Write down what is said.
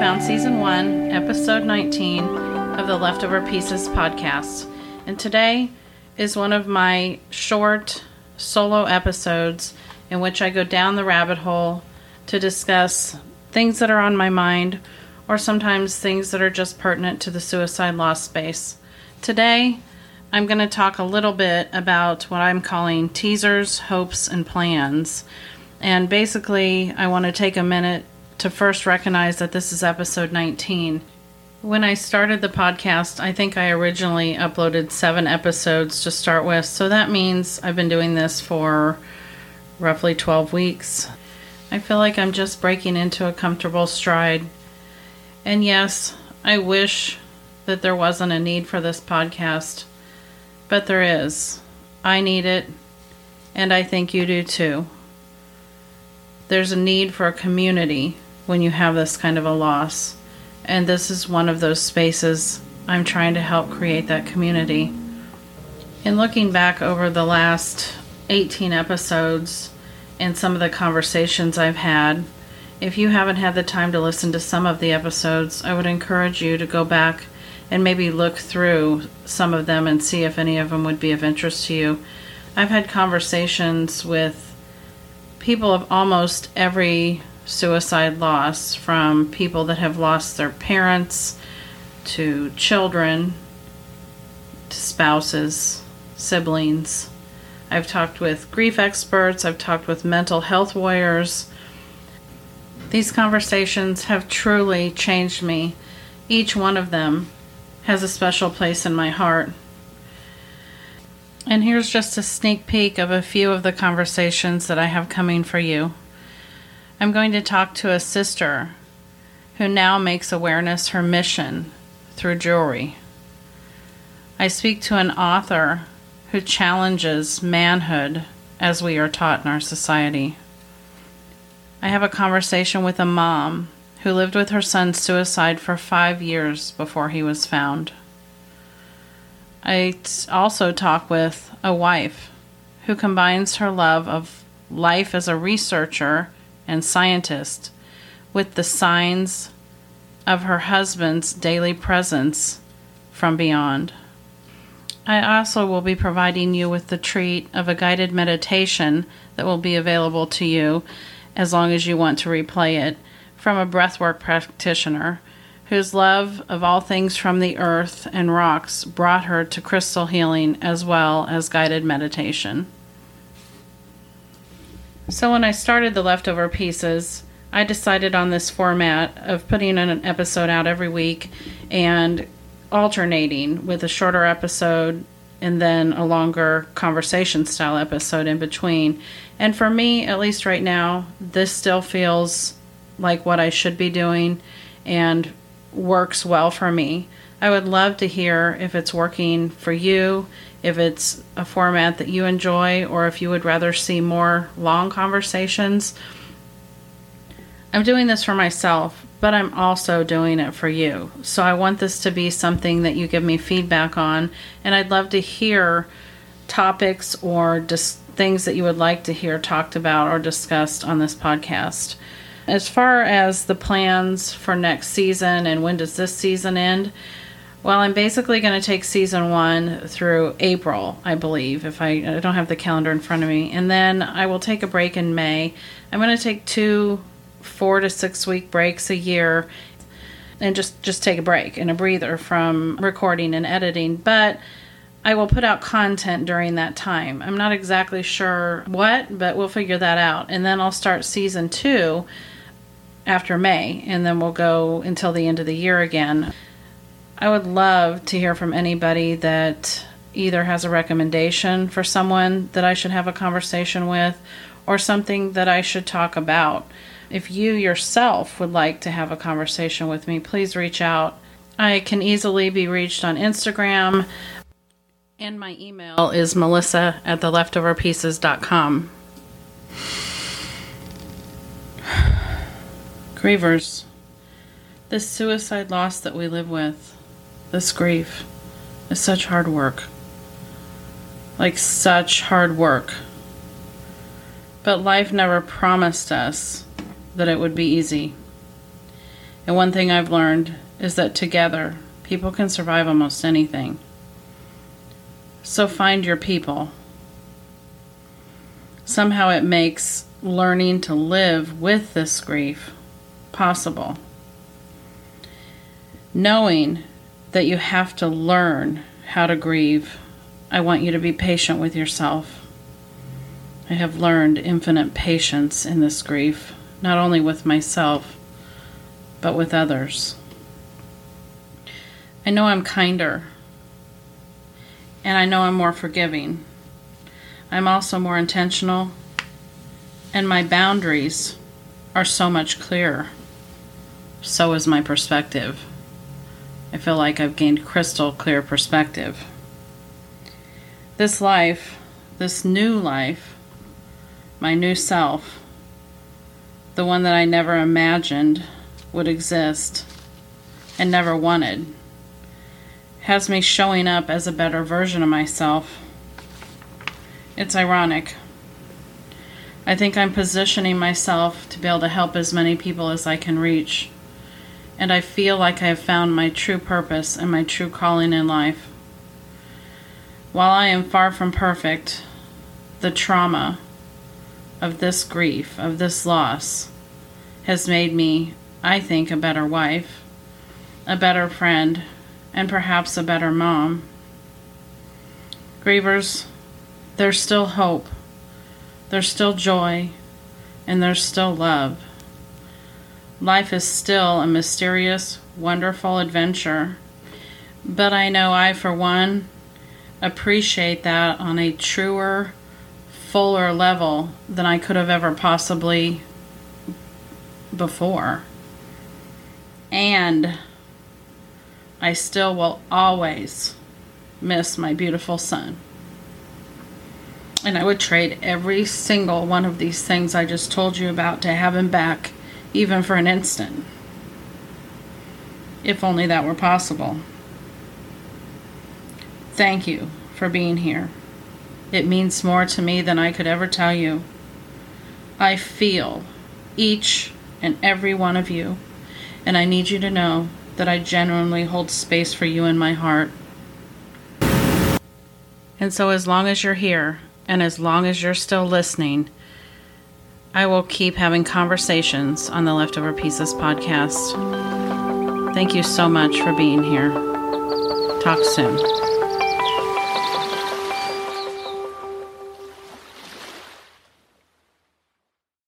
Found season one, episode 19 of the Leftover Pieces podcast. And today is one of my short solo episodes in which I go down the rabbit hole to discuss things that are on my mind or sometimes things that are just pertinent to the suicide loss space. Today, I'm going to talk a little bit about what I'm calling teasers, hopes, and plans. And basically, I want to take a minute to first recognize that this is episode 19. When I started the podcast, I think I originally uploaded seven episodes to start with, so that means I've been doing this for roughly 12 weeks. I feel like I'm just breaking into a comfortable stride. And yes, I wish that there wasn't a need for this podcast, but there is. I need it, and I think you do too. There's a need for a community when you have this kind of a loss. And this is one of those spaces I'm trying to help create that community. In looking back over the last 18 episodes and some of the conversations I've had, if you haven't had the time to listen to some of the episodes, I would encourage you to go back and maybe look through some of them and see if any of them would be of interest to you. I've had conversations with people of almost every suicide loss from people that have lost their parents to children to spouses, siblings. I've talked with grief experts, I've talked with mental health warriors. These conversations have truly changed me. Each one of them has a special place in my heart. And here's just a sneak peek of a few of the conversations that I have coming for you. I'm going to talk to a sister who now makes awareness her mission through jewelry. I speak to an author who challenges manhood as we are taught in our society. I have a conversation with a mom who lived with her son's suicide for five years before he was found. I also talk with a wife who combines her love of life as a researcher and scientist with the signs of her husband's daily presence from beyond. I also will be providing you with the treat of a guided meditation that will be available to you as long as you want to replay it from a breathwork practitioner whose love of all things from the earth and rocks brought her to crystal healing as well as guided meditation. So, when I started the leftover pieces, I decided on this format of putting an episode out every week and alternating with a shorter episode and then a longer conversation style episode in between. And for me, at least right now, this still feels like what I should be doing and works well for me. I would love to hear if it's working for you, if it's a format that you enjoy, or if you would rather see more long conversations. I'm doing this for myself, but I'm also doing it for you. So I want this to be something that you give me feedback on, and I'd love to hear topics or just things that you would like to hear talked about or discussed on this podcast. As far as the plans for next season and when does this season end, well, I'm basically going to take season one through April, I believe, if I, I don't have the calendar in front of me. And then I will take a break in May. I'm going to take two four to six week breaks a year and just, just take a break and a breather from recording and editing. But I will put out content during that time. I'm not exactly sure what, but we'll figure that out. And then I'll start season two after May, and then we'll go until the end of the year again. I would love to hear from anybody that either has a recommendation for someone that I should have a conversation with or something that I should talk about. If you yourself would like to have a conversation with me, please reach out. I can easily be reached on Instagram, and my email is melissa at theleftoverpieces.com. Grievers, this suicide loss that we live with, this grief, is such hard work. Like such hard work. But life never promised us that it would be easy. And one thing I've learned is that together, people can survive almost anything. So find your people. Somehow it makes learning to live with this grief possible. Knowing that you have to learn how to grieve, I want you to be patient with yourself. I have learned infinite patience in this grief, not only with myself, but with others. I know I'm kinder, and I know I'm more forgiving. I'm also more intentional, and my boundaries are so much clearer. So is my perspective. I feel like I've gained crystal clear perspective. This life, this new life, my new self, the one that I never imagined would exist and never wanted, has me showing up as a better version of myself. It's ironic. I think I'm positioning myself to be able to help as many people as I can reach and I feel like I have found my true purpose and my true calling in life. While I am far from perfect, the trauma of this grief, of this loss, has made me, I think, a better wife, a better friend, and perhaps a better mom. Grievers, there's still hope, there's still joy, and there's still love. Life is still a mysterious, wonderful adventure. But I know I, for one, appreciate that on a truer, fuller level than I could have ever possibly before. And I still will always miss my beautiful son. And I would trade every single one of these things I just told you about to have him back even for an instant. If only that were possible. Thank you for being here. It means more to me than I could ever tell you. I feel each and every one of you, and I need you to know that I genuinely hold space for you in my heart. And so, as long as you're here, and as long as you're still listening, I will keep having conversations on the Leftover Pieces podcast. Thank you so much for being here. Talk soon.